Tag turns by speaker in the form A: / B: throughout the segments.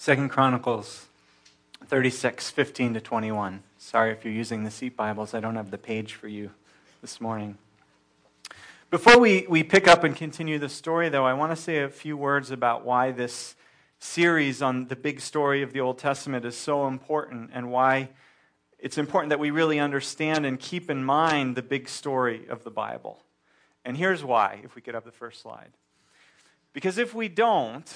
A: Second Chronicles 36, 15 to 21. Sorry if you're using the seat Bibles, I don't have the page for you this morning. Before we, we pick up and continue the story, though, I want to say a few words about why this series on the big story of the Old Testament is so important and why it's important that we really understand and keep in mind the big story of the Bible. And here's why, if we could have the first slide. Because if we don't,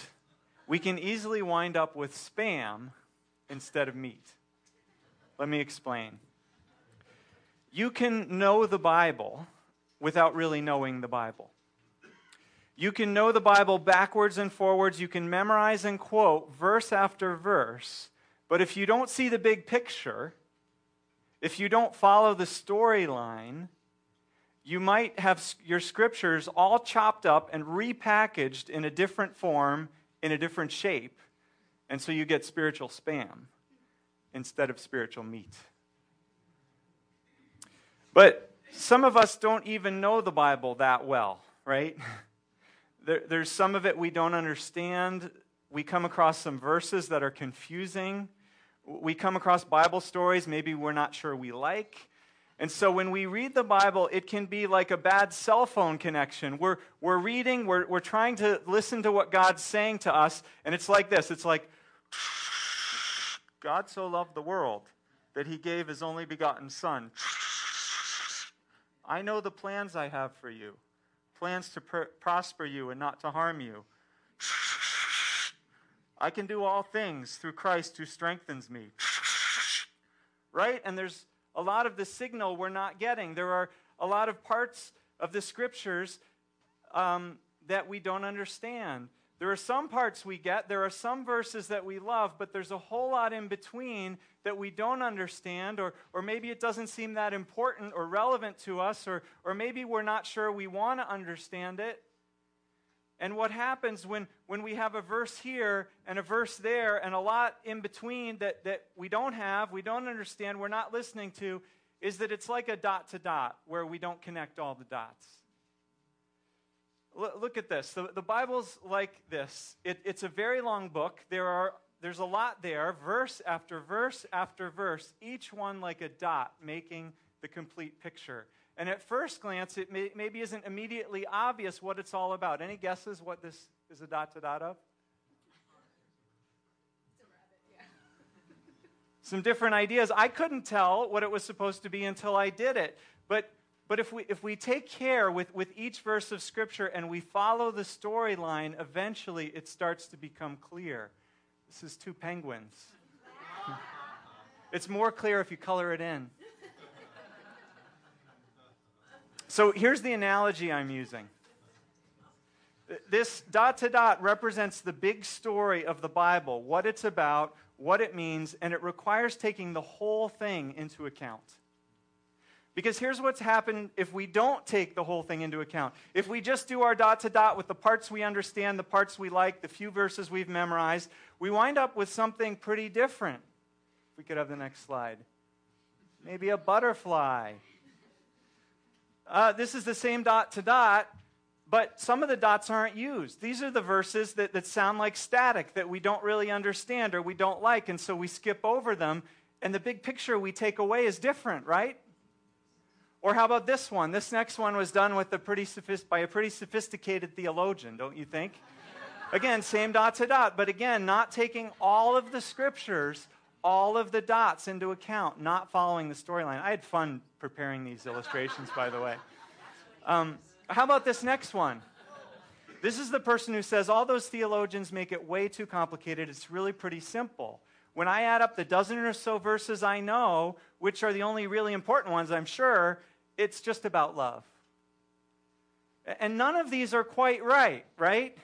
A: we can easily wind up with spam instead of meat. Let me explain. You can know the Bible without really knowing the Bible. You can know the Bible backwards and forwards. You can memorize and quote verse after verse. But if you don't see the big picture, if you don't follow the storyline, you might have your scriptures all chopped up and repackaged in a different form, in a different shape. And so you get spiritual spam instead of spiritual meat. But some of us don't even know the Bible that well, right? There, there's some of it we don't understand. We come across some verses that are confusing. We come across Bible stories maybe we're not sure we like. And so when we read the Bible, it can be like a bad cell phone connection. We're, we're reading, we're, we're trying to listen to what God's saying to us, and it's like this it's like, God so loved the world that he gave his only begotten Son. I know the plans I have for you plans to pr- prosper you and not to harm you. I can do all things through Christ who strengthens me. Right? And there's a lot of the signal we're not getting. There are a lot of parts of the scriptures um, that we don't understand. There are some parts we get, there are some verses that we love, but there's a whole lot in between that we don't understand, or, or maybe it doesn't seem that important or relevant to us, or, or maybe we're not sure we want to understand it. And what happens when, when we have a verse here and a verse there and a lot in between that, that we don't have, we don't understand, we're not listening to, is that it's like a dot to dot where we don't connect all the dots. Look at this. The, the Bible's like this. It, it's a very long book. There are, there's a lot there, verse after verse after verse, each one like a dot making the complete picture. And at first glance, it may, maybe isn't immediately obvious what it's all about. Any guesses what this is a dot to dot of? Some different ideas. I couldn't tell what it was supposed to be until I did it. But, but if, we, if we take care with, with each verse of Scripture and we follow the storyline, eventually it starts to become clear. This is two penguins. it's more clear if you color it in. So here's the analogy I'm using. This dot to dot represents the big story of the Bible, what it's about, what it means, and it requires taking the whole thing into account. Because here's what's happened if we don't take the whole thing into account. If we just do our dot to dot with the parts we understand, the parts we like, the few verses we've memorized, we wind up with something pretty different. If we could have the next slide. Maybe a butterfly uh, this is the same dot to dot, but some of the dots aren't used. These are the verses that, that sound like static, that we don't really understand or we don't like, and so we skip over them, and the big picture we take away is different, right? Or how about this one? This next one was done with a pretty sophist- by a pretty sophisticated theologian, don't you think? again, same dot to dot, but again, not taking all of the scriptures all of the dots into account, not following the storyline. I had fun preparing these illustrations, by the way. Um, how about this next one? This is the person who says all those theologians make it way too complicated. It's really pretty simple. When I add up the dozen or so verses I know, which are the only really important ones, I'm sure, it's just about love. And none of these are quite right, right?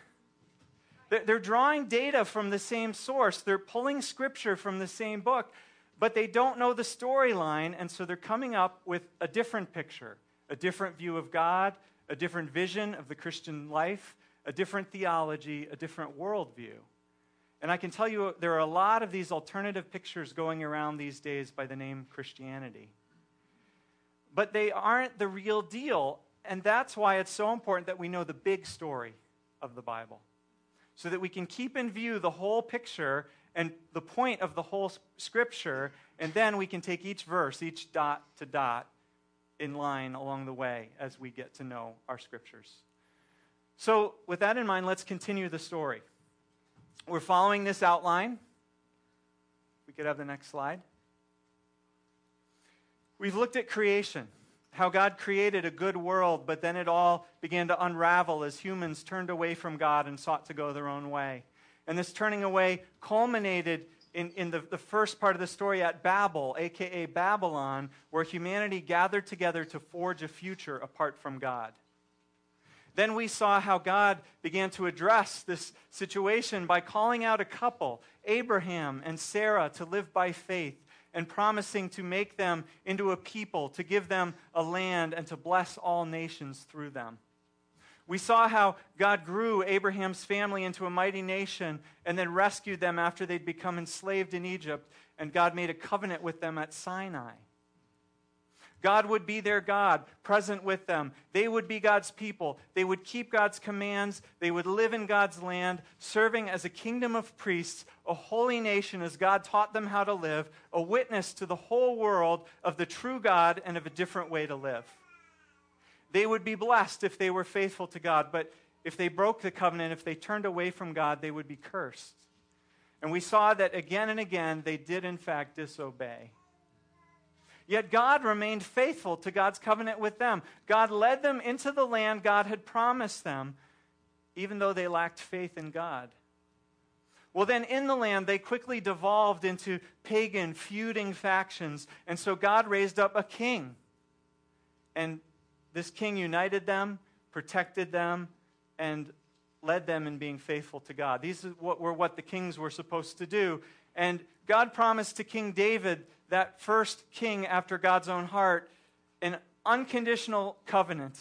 A: They're drawing data from the same source, they're pulling scripture from the same book, but they don't know the storyline, and so they're coming up with a different picture, a different view of God, a different vision of the Christian life, a different theology, a different worldview. And I can tell you there are a lot of these alternative pictures going around these days by the name Christianity. But they aren't the real deal, and that's why it's so important that we know the big story of the Bible so that we can keep in view the whole picture and the point of the whole scripture, and then we can take each verse, each dot to dot, in line along the way as we get to know our scriptures. So, with that in mind, let's continue the story. We're following this outline. We could have the next slide. We've looked at creation, how God created a good world, but then it all began to unravel as humans turned away from God and sought to go their own way. And this turning away culminated in, in the, the first part of the story at Babel, aka Babylon, where humanity gathered together to forge a future apart from God. Then we saw how God began to address this situation by calling out a couple, Abraham and Sarah, to live by faith and promising to make them into a people, to give them a land, and to bless all nations through them. We saw how God grew Abraham's family into a mighty nation and then rescued them after they'd become enslaved in Egypt, and God made a covenant with them at Sinai. God would be their God, present with them. They would be God's people. They would keep God's commands. They would live in God's land, serving as a kingdom of priests, a holy nation as God taught them how to live, a witness to the whole world of the true God and of a different way to live. They would be blessed if they were faithful to God, but if they broke the covenant, if they turned away from God, they would be cursed. And we saw that again and again they did, in fact, disobey. Yet God remained faithful to God's covenant with them. God led them into the land God had promised them, even though they lacked faith in God. Well, then in the land, they quickly devolved into pagan, feuding factions. And so God raised up a king. And this king united them, protected them, and led them in being faithful to God. These were what the kings were supposed to do. And God promised to King David, that first king after God's own heart, an unconditional covenant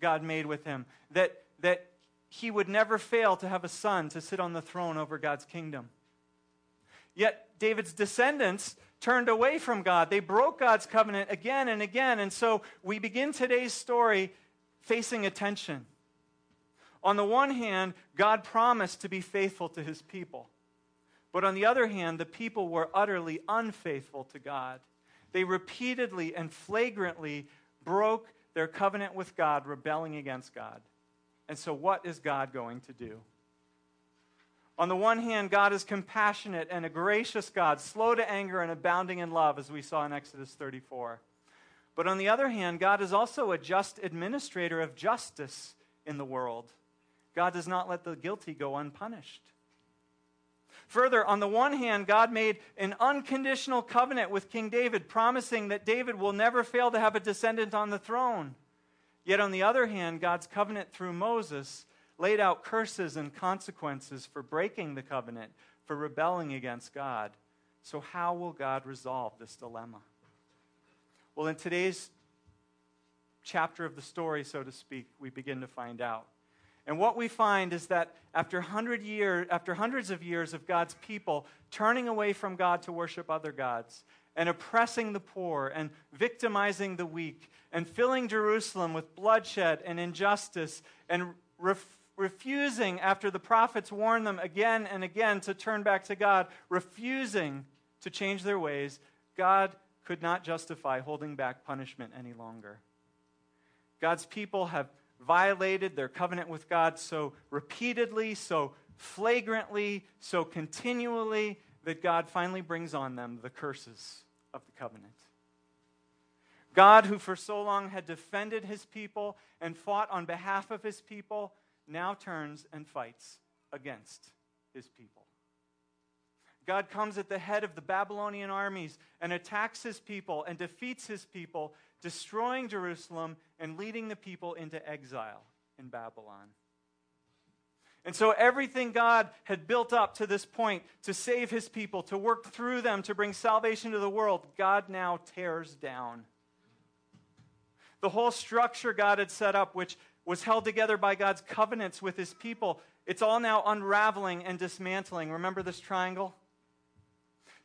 A: God made with him that, that he would never fail to have a son to sit on the throne over God's kingdom. Yet David's descendants turned away from God. They broke God's covenant again and again. And so we begin today's story facing a tension. On the one hand, God promised to be faithful to his people. But on the other hand, the people were utterly unfaithful to God. They repeatedly and flagrantly broke their covenant with God, rebelling against God. And so, what is God going to do? On the one hand, God is compassionate and a gracious God, slow to anger and abounding in love, as we saw in Exodus 34. But on the other hand, God is also a just administrator of justice in the world. God does not let the guilty go unpunished. Further, on the one hand, God made an unconditional covenant with King David, promising that David will never fail to have a descendant on the throne. Yet on the other hand, God's covenant through Moses laid out curses and consequences for breaking the covenant, for rebelling against God. So, how will God resolve this dilemma? Well, in today's chapter of the story, so to speak, we begin to find out. And what we find is that after, hundred year, after hundreds of years of God's people turning away from God to worship other gods, and oppressing the poor, and victimizing the weak, and filling Jerusalem with bloodshed and injustice, and ref- refusing, after the prophets warned them again and again to turn back to God, refusing to change their ways, God could not justify holding back punishment any longer. God's people have violated their covenant with God so repeatedly, so flagrantly, so continually that God finally brings on them the curses of the covenant. God, who for so long had defended his people and fought on behalf of his people, now turns and fights against his people. God comes at the head of the Babylonian armies and attacks his people and defeats his people, destroying Jerusalem and leading the people into exile in Babylon. And so, everything God had built up to this point to save his people, to work through them, to bring salvation to the world, God now tears down. The whole structure God had set up, which was held together by God's covenants with his people. It's all now unraveling and dismantling. Remember this triangle?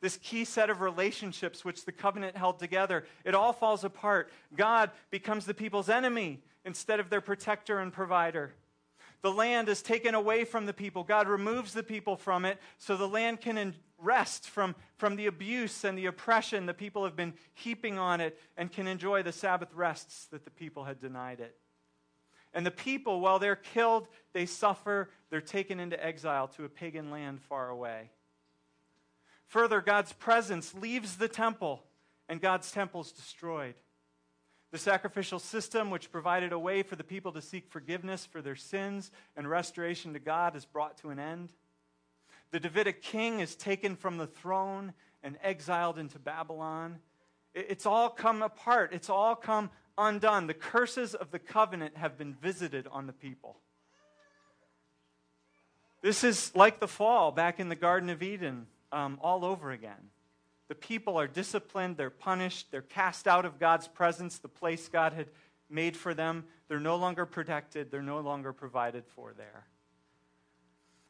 A: This key set of relationships which the covenant held together. It all falls apart. God becomes the people's enemy instead of their protector and provider. the land is taken away from the people. God removes the people from it so the land can rest from, from the abuse and the oppression the people have been heaping on it and can enjoy the Sabbath rests that the people had denied it. And the people, while they're killed, they suffer, they're taken into exile to a pagan land far away. Further, God's presence leaves the temple, and God's temple is destroyed. The sacrificial system, which provided a way for the people to seek forgiveness for their sins and restoration to God, is brought to an end. The Davidic king is taken from the throne and exiled into Babylon. It's all come apart, it's all come undone. The curses of the covenant have been visited on the people. This is like the fall back in the Garden of Eden um, all over again. The people are disciplined, they're punished, they're cast out of God's presence, the place God had made for them. They're no longer protected, they're no longer provided for there.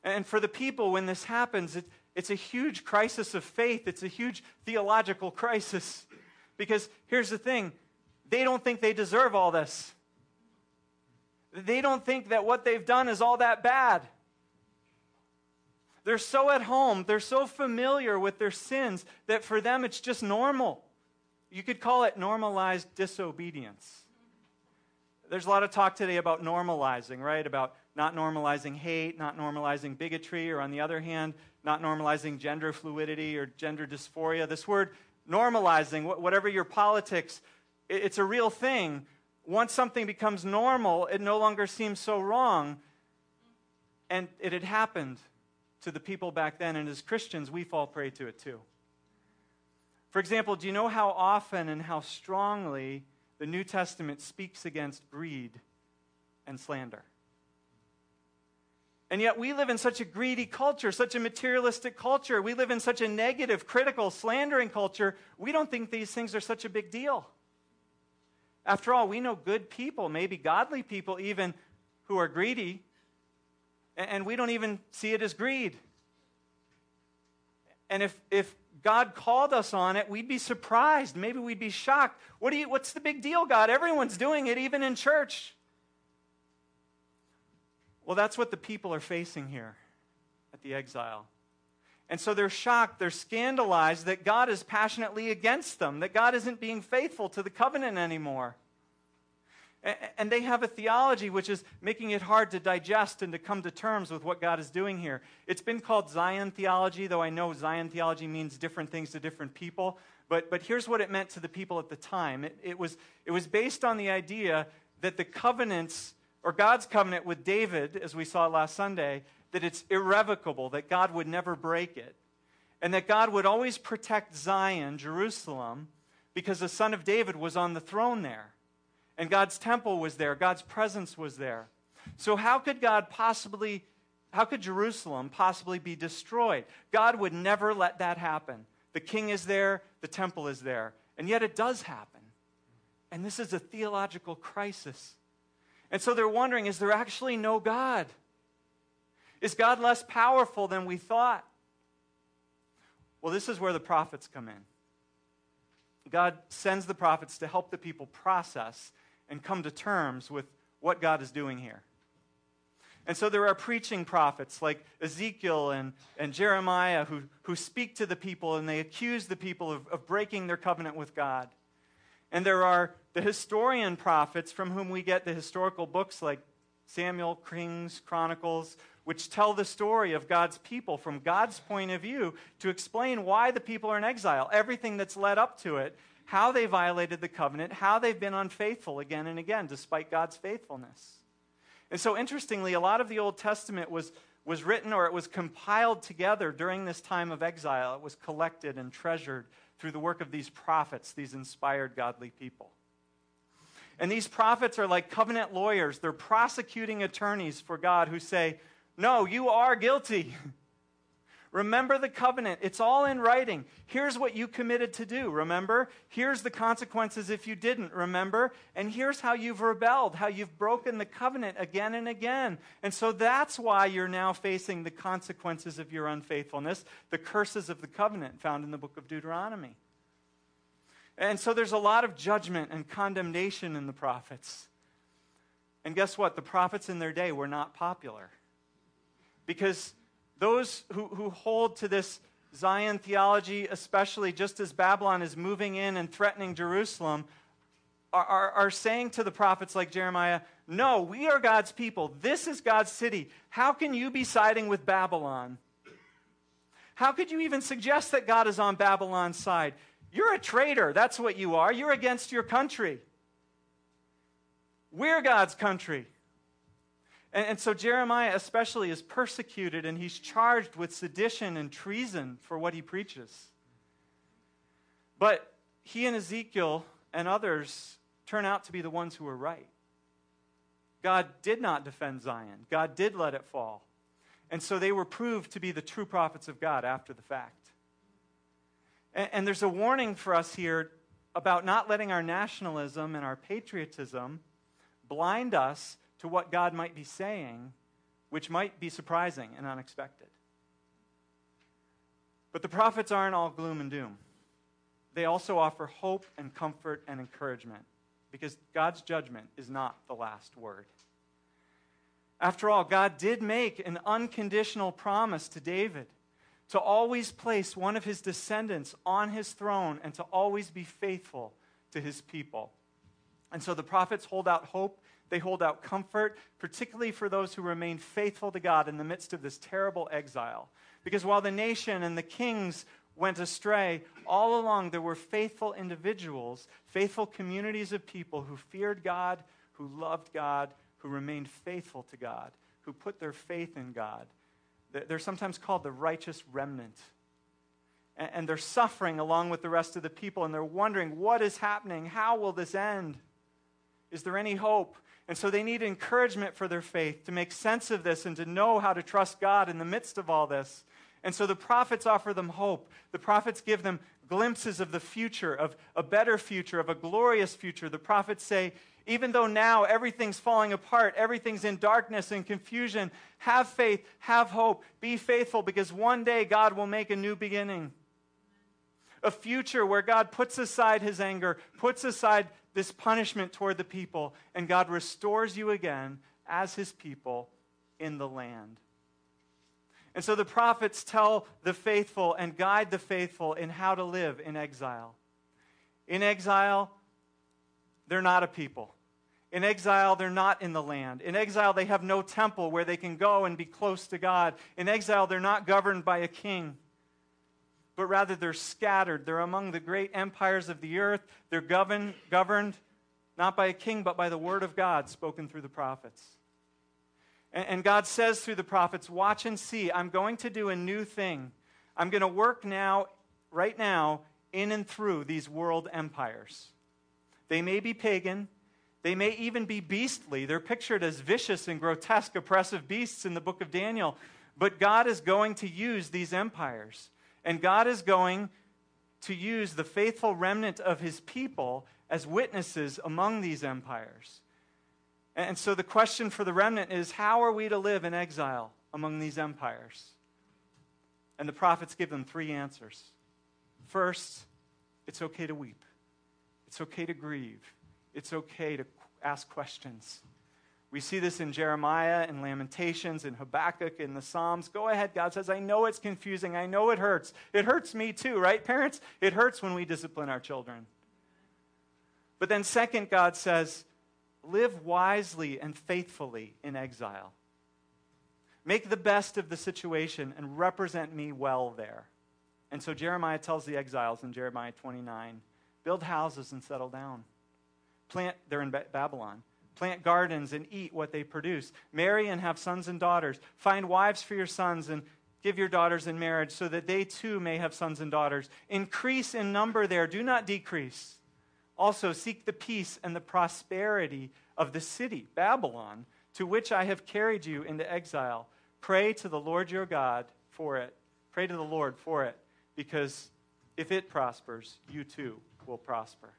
A: And for the people, when this happens, it, it's a huge crisis of faith. It's a huge theological crisis. Because here's the thing they don't think they deserve all this. They don't think that what they've done is all that bad. They're so at home, they're so familiar with their sins that for them it's just normal. You could call it normalized disobedience. There's a lot of talk today about normalizing, right? About not normalizing hate, not normalizing bigotry, or on the other hand, not normalizing gender fluidity or gender dysphoria. This word normalizing, whatever your politics, it's a real thing. Once something becomes normal, it no longer seems so wrong. And it had happened to the people back then, and as Christians, we fall prey to it too. For example, do you know how often and how strongly the New Testament speaks against greed and slander? And yet, we live in such a greedy culture, such a materialistic culture. We live in such a negative, critical, slandering culture. We don't think these things are such a big deal. After all, we know good people, maybe godly people even, who are greedy and we don't even see it as greed. And if, if God called us on it, we'd be surprised. Maybe we'd be shocked. What do you, what's the big deal, God? Everyone's doing it, even in church. Well, that's what the people are facing here at the exile. And so they're shocked, they're scandalized that God is passionately against them, that God isn't being faithful to the covenant anymore. And they have a theology which is making it hard to digest and to come to terms with what God is doing here. It's been called Zion theology, though I know Zion theology means different things to different people. But, but here's what it meant to the people at the time it, it, was, it was based on the idea that the covenants, or God's covenant with David, as we saw last Sunday, that it's irrevocable, that God would never break it. And that God would always protect Zion, Jerusalem, because the son of David was on the throne there. And God's temple was there, God's presence was there. So, how could God possibly, how could Jerusalem possibly be destroyed? God would never let that happen. The king is there, the temple is there. And yet it does happen. And this is a theological crisis. And so they're wondering is there actually no God? Is God less powerful than we thought? Well, this is where the prophets come in. God sends the prophets to help the people process and come to terms with what God is doing here. And so there are preaching prophets like Ezekiel and, and Jeremiah who, who speak to the people and they accuse the people of, of breaking their covenant with God. And there are the historian prophets from whom we get the historical books like Samuel, Kings, Chronicles, which tell the story of God's people from God's point of view to explain why the people are in exile, everything that's led up to it, how they violated the covenant, how they've been unfaithful again and again, despite God's faithfulness. And so, interestingly, a lot of the Old Testament was, was written or it was compiled together during this time of exile. It was collected and treasured through the work of these prophets, these inspired godly people. And these prophets are like covenant lawyers. They're prosecuting attorneys for God who say, No, you are guilty. Remember the covenant. It's all in writing. Here's what you committed to do. Remember? Here's the consequences if you didn't. Remember? And here's how you've rebelled, how you've broken the covenant again and again. And so that's why you're now facing the consequences of your unfaithfulness, the curses of the covenant found in the book of Deuteronomy. And so there's a lot of judgment and condemnation in the prophets. And guess what? The prophets in their day were not popular. Because those who, who hold to this Zion theology, especially just as Babylon is moving in and threatening Jerusalem, are, are, are, saying to the prophets like Jeremiah, No, we are God's people. This is God's city. How can you be siding with Babylon? How could you even suggest that God is on Babylon's side? You're a traitor. That's what you are. You're against your country. We're God's country. And, and, so Jeremiah, especially, is persecuted and he's charged with sedition and treason for what he preaches. But he and Ezekiel and others turn out to be the ones who were right. God did not defend Zion, God did let it fall. And so they were proved to be the true prophets of God after the fact. And, and there's a warning for us here about not letting our nationalism and our patriotism blind us to what God might be saying, which might be surprising and unexpected. But the prophets aren't all gloom and doom. They also offer hope and comfort and encouragement because God's judgment is not the last word. After all, God did make an unconditional promise to David to always place one of his descendants on his throne and to always be faithful to his people. And so the prophets hold out hope, they hold out comfort, particularly for those who remain faithful to God in the midst of this terrible exile. Because while the nation and the kings went astray, all along there were faithful individuals, faithful communities of people who feared God, who loved God, who remained faithful to God, who put their faith in God. They're sometimes called the righteous remnant. And they're suffering along with the rest of the people, and they're wondering, what is happening? How will this end? Is there any hope? And so they need encouragement for their faith to make sense of this and to know how to trust God in the midst of all this. And so the prophets offer them hope. The prophets give them glimpses of the future, of a better future, of a glorious future. The prophets say, even though now everything's falling apart, everything's in darkness and confusion, have faith, have hope, be faithful, because one day God will make a new beginning. A future where God puts aside his anger, puts aside this punishment toward the people, and God restores you again as his people in the land. And so the prophets tell the faithful and guide the faithful in how to live in exile. In exile, they're not a people. In exile, they're not in the land. In exile, they have no temple where they can go and be close to God. In exile, they're not governed by a king, but rather they're scattered. They're among the great empires of the earth. They're governed, governed not by a king, but by the word of God spoken through the prophets. And, and God says through the prophets, Watch and see, I'm going to do a new thing. I'm going to work now, right now, in and through these world empires. They may be pagan, they may even be beastly. They're pictured as vicious and grotesque, oppressive beasts in the book of Daniel. But God is going to use these empires. And God is going to use the faithful remnant of his people as witnesses among these empires. And so the question for the remnant is how are we to live in exile among these empires? And the prophets give them three answers. First, it's okay to weep, it's okay to grieve, it's okay to ask questions. We see this in Jeremiah and Lamentations and Habakkuk in the Psalms. Go ahead, God says, I know it's confusing. I know it hurts. It hurts me too, right, parents? It hurts when we discipline our children. But then, second, God says, live wisely and faithfully in exile. Make the best of the situation and represent me well there. And so Jeremiah tells the exiles in Jeremiah 29 build houses and settle down. Plant, they're in Babylon. Plant gardens and eat what they produce. Marry and have sons and daughters. Find wives for your sons and give your daughters in marriage so that they too may have sons and daughters. Increase in number there, do not decrease. Also, seek the peace and the prosperity of the city, Babylon, to which I have carried you into exile. Pray to the Lord your God for it. Pray to the Lord for it, because if it prospers, you too will prosper.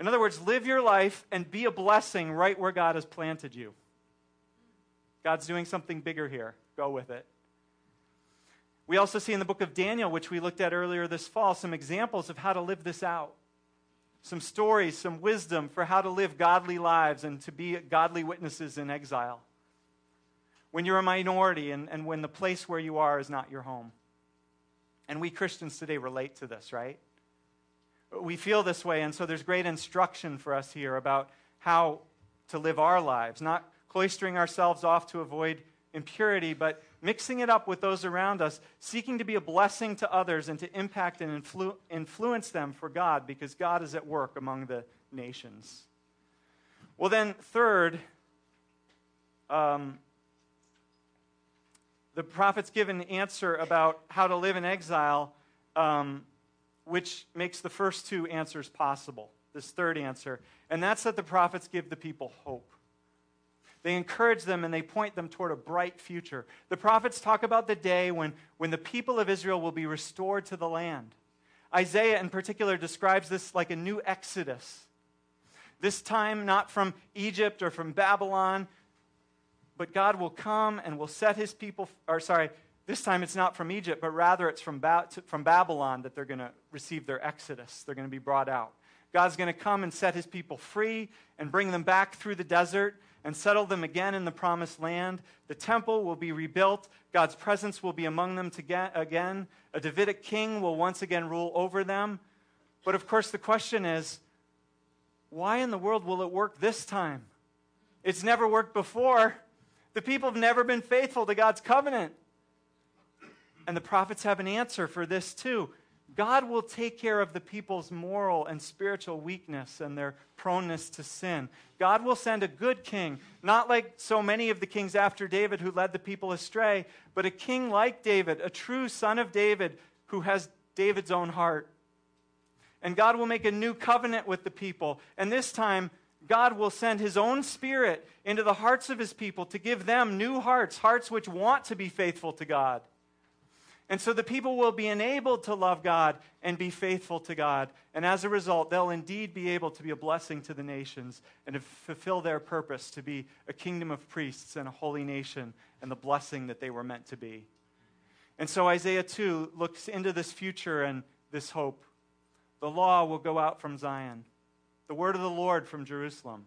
A: In other words, live your life and be a blessing right where God has planted you. God's doing something bigger here. Go with it. We also see in the book of Daniel, which we looked at earlier this fall, some examples of how to live this out. some stories, some wisdom for how to live godly lives and to be godly witnesses in exile. When you're a minority and, and when the place where you are is not your home. And we Christians today relate to this, right? We feel this way, and so there's great instruction for us here about how to live our lives, not cloistering ourselves off to avoid impurity, but mixing it up with those around us, seeking to be a blessing to others and to impact and influ- influence them for God because God is at work among the nations. Well, then, third, um, the prophets give an answer about how to live in exile, um, which makes the first two answers possible. This third answer, and that's that the prophets give the people hope. They encourage them and they point them toward a bright future. The prophets talk about the day when, when the people of Israel will be restored to the land. Isaiah, in particular, describes this like a new exodus. This time, not from Egypt or from Babylon, but God will come and will set his people, or sorry, this time it's not from Egypt, but rather it's from, ba- from Babylon that they're going to receive their exodus. They're going to be brought out. God's going to come and set his people free and bring them back through the desert and settle them again in the promised land. The temple will be rebuilt. God's presence will be among them again. A Davidic king will once again rule over them. But of course, the question is why in the world will it work this time? It's never worked before. The people have never been faithful to God's covenant. And the prophets have an answer for this too. God will take care of the people's moral and spiritual weakness and their proneness to sin. God will send a good king, not like so many of the kings after David who led the people astray, but a king like David, a true son of David who has David's own heart. And God will make a new covenant with the people. And this time, God will send his own spirit into the hearts of his people to give them new hearts, hearts which want to be faithful to God. And so the people will be enabled to love God and be faithful to God. And as a result, they'll indeed be able to be a blessing to the nations and to fulfill their purpose to be a kingdom of priests and a holy nation and the blessing that they were meant to be. And so Isaiah 2 looks into this future and this hope. The law will go out from Zion the word of the Lord from Jerusalem.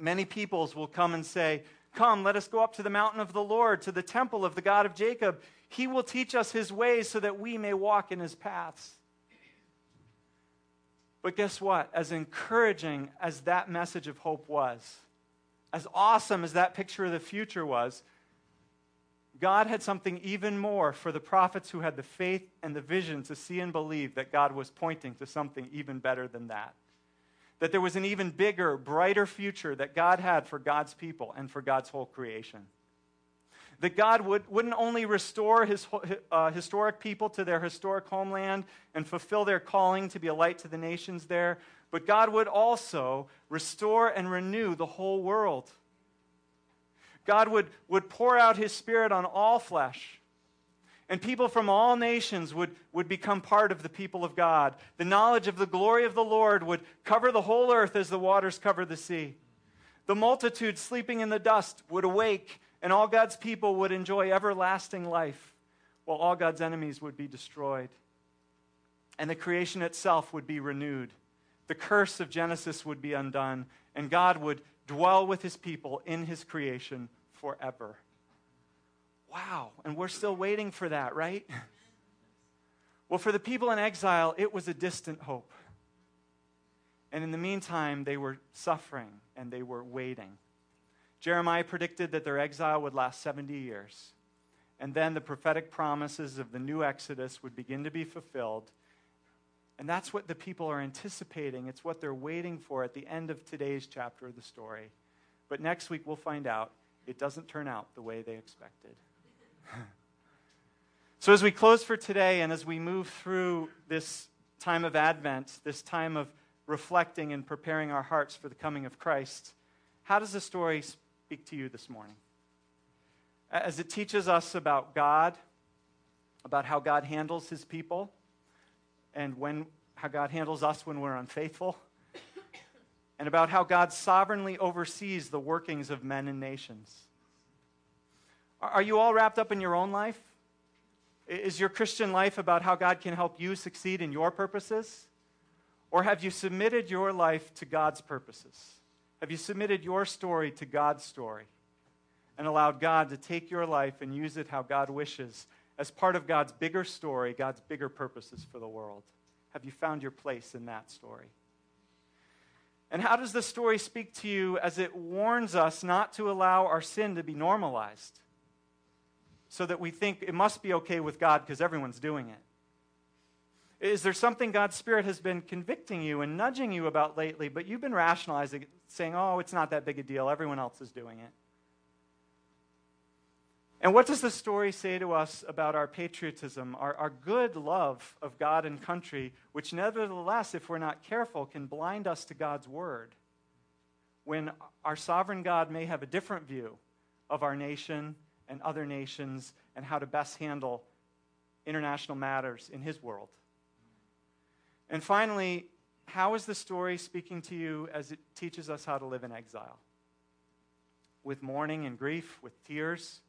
A: Many peoples will come and say, Come, let us go up to the mountain of the Lord, to the temple of the God of Jacob. He will teach us his ways so that we may walk in his paths. But guess what? As encouraging as that message of hope was, as awesome as that picture of the future was, God had something even more for the prophets who had the faith and the vision to see and believe that God was pointing to something even better than that that there was an even bigger, brighter future that God had for God's people and for God's whole creation. That God would, wouldn't only restore his uh, historic people to their historic homeland and fulfill their calling to be a light to the nations there, but God would also restore and renew the whole world. God would, would pour out his spirit on all flesh and people from all nations would, would become part of the people of God. The knowledge of the glory of the Lord would cover the whole earth as the waters cover the sea. The multitude sleeping in the dust would awake, and all God's people would enjoy everlasting life, while all God's enemies would be destroyed. And the creation itself would be renewed. The curse of Genesis would be undone, and God would dwell with his people in his creation forever. Wow, and we're still waiting for that, right? Well, for the people in exile, it was a distant hope. And in the meantime, they were suffering and they were waiting. Jeremiah predicted that their exile would last 70 years. And then the prophetic promises of the new Exodus would begin to be fulfilled. And that's what the people are anticipating. It's what they're waiting for at the end of today's chapter of the story. But next week, we'll find out it doesn't turn out the way they expected. so, as we close for today and as we move through this time of Advent, this time of reflecting and preparing our hearts for the coming of Christ, how does the story speak to you this morning? As it teaches us about God, about how God handles his people, and when, how God handles us when we're unfaithful, and about how God sovereignly oversees the workings of men and nations. Are you all wrapped up in your own life? Is your Christian life about how God can help you succeed in your purposes? Or have you submitted your life to God's purposes? Have you submitted your story to God's story and allowed God to take your life and use it how God wishes as part of God's bigger story, God's bigger purposes for the world? Have you found your place in that story? And how does the story speak to you as it warns us not to allow our sin to be normalized so that we think it must be okay with God because everyone's doing it? Is there something God's Spirit has been convicting you and nudging you about lately, but you've been rationalizing saying, oh, it's not that big a deal. Everyone else is doing it. And what does the story say to us about our patriotism, our, our good love of God and country, which nevertheless, if we're not careful, can blind us to God's word? When our sovereign God may have a different view of our nation and other nations and how to best handle international matters in his world. And finally, how is the story speaking to you as it teaches us how to live in exile? With mourning and grief, with tears,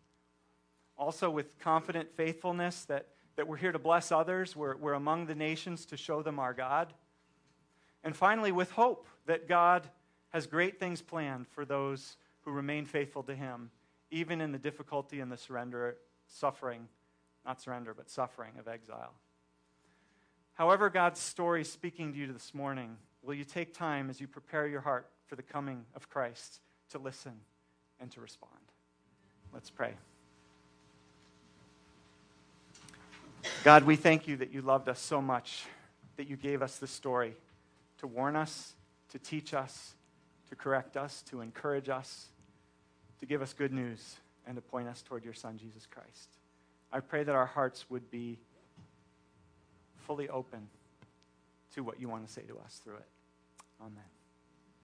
A: also with confident faithfulness that, that we're here to bless others, we're, we're among the nations to show them our God. And finally, with hope that God has great things planned for those who remain faithful to Him, even in the difficulty and the surrender, suffering, not surrender, but suffering of exile. However, God's story is speaking to you this morning, will you take time as you prepare your heart for the coming of Christ to listen and to respond? Let's pray. God, we thank you that you loved us so much, that you gave us this story to warn us, to teach us, to correct us, to encourage us, to give us good news, and to point us toward your Son, Jesus Christ. I pray that our hearts would be fully open to what you want to say to us through it. Amen.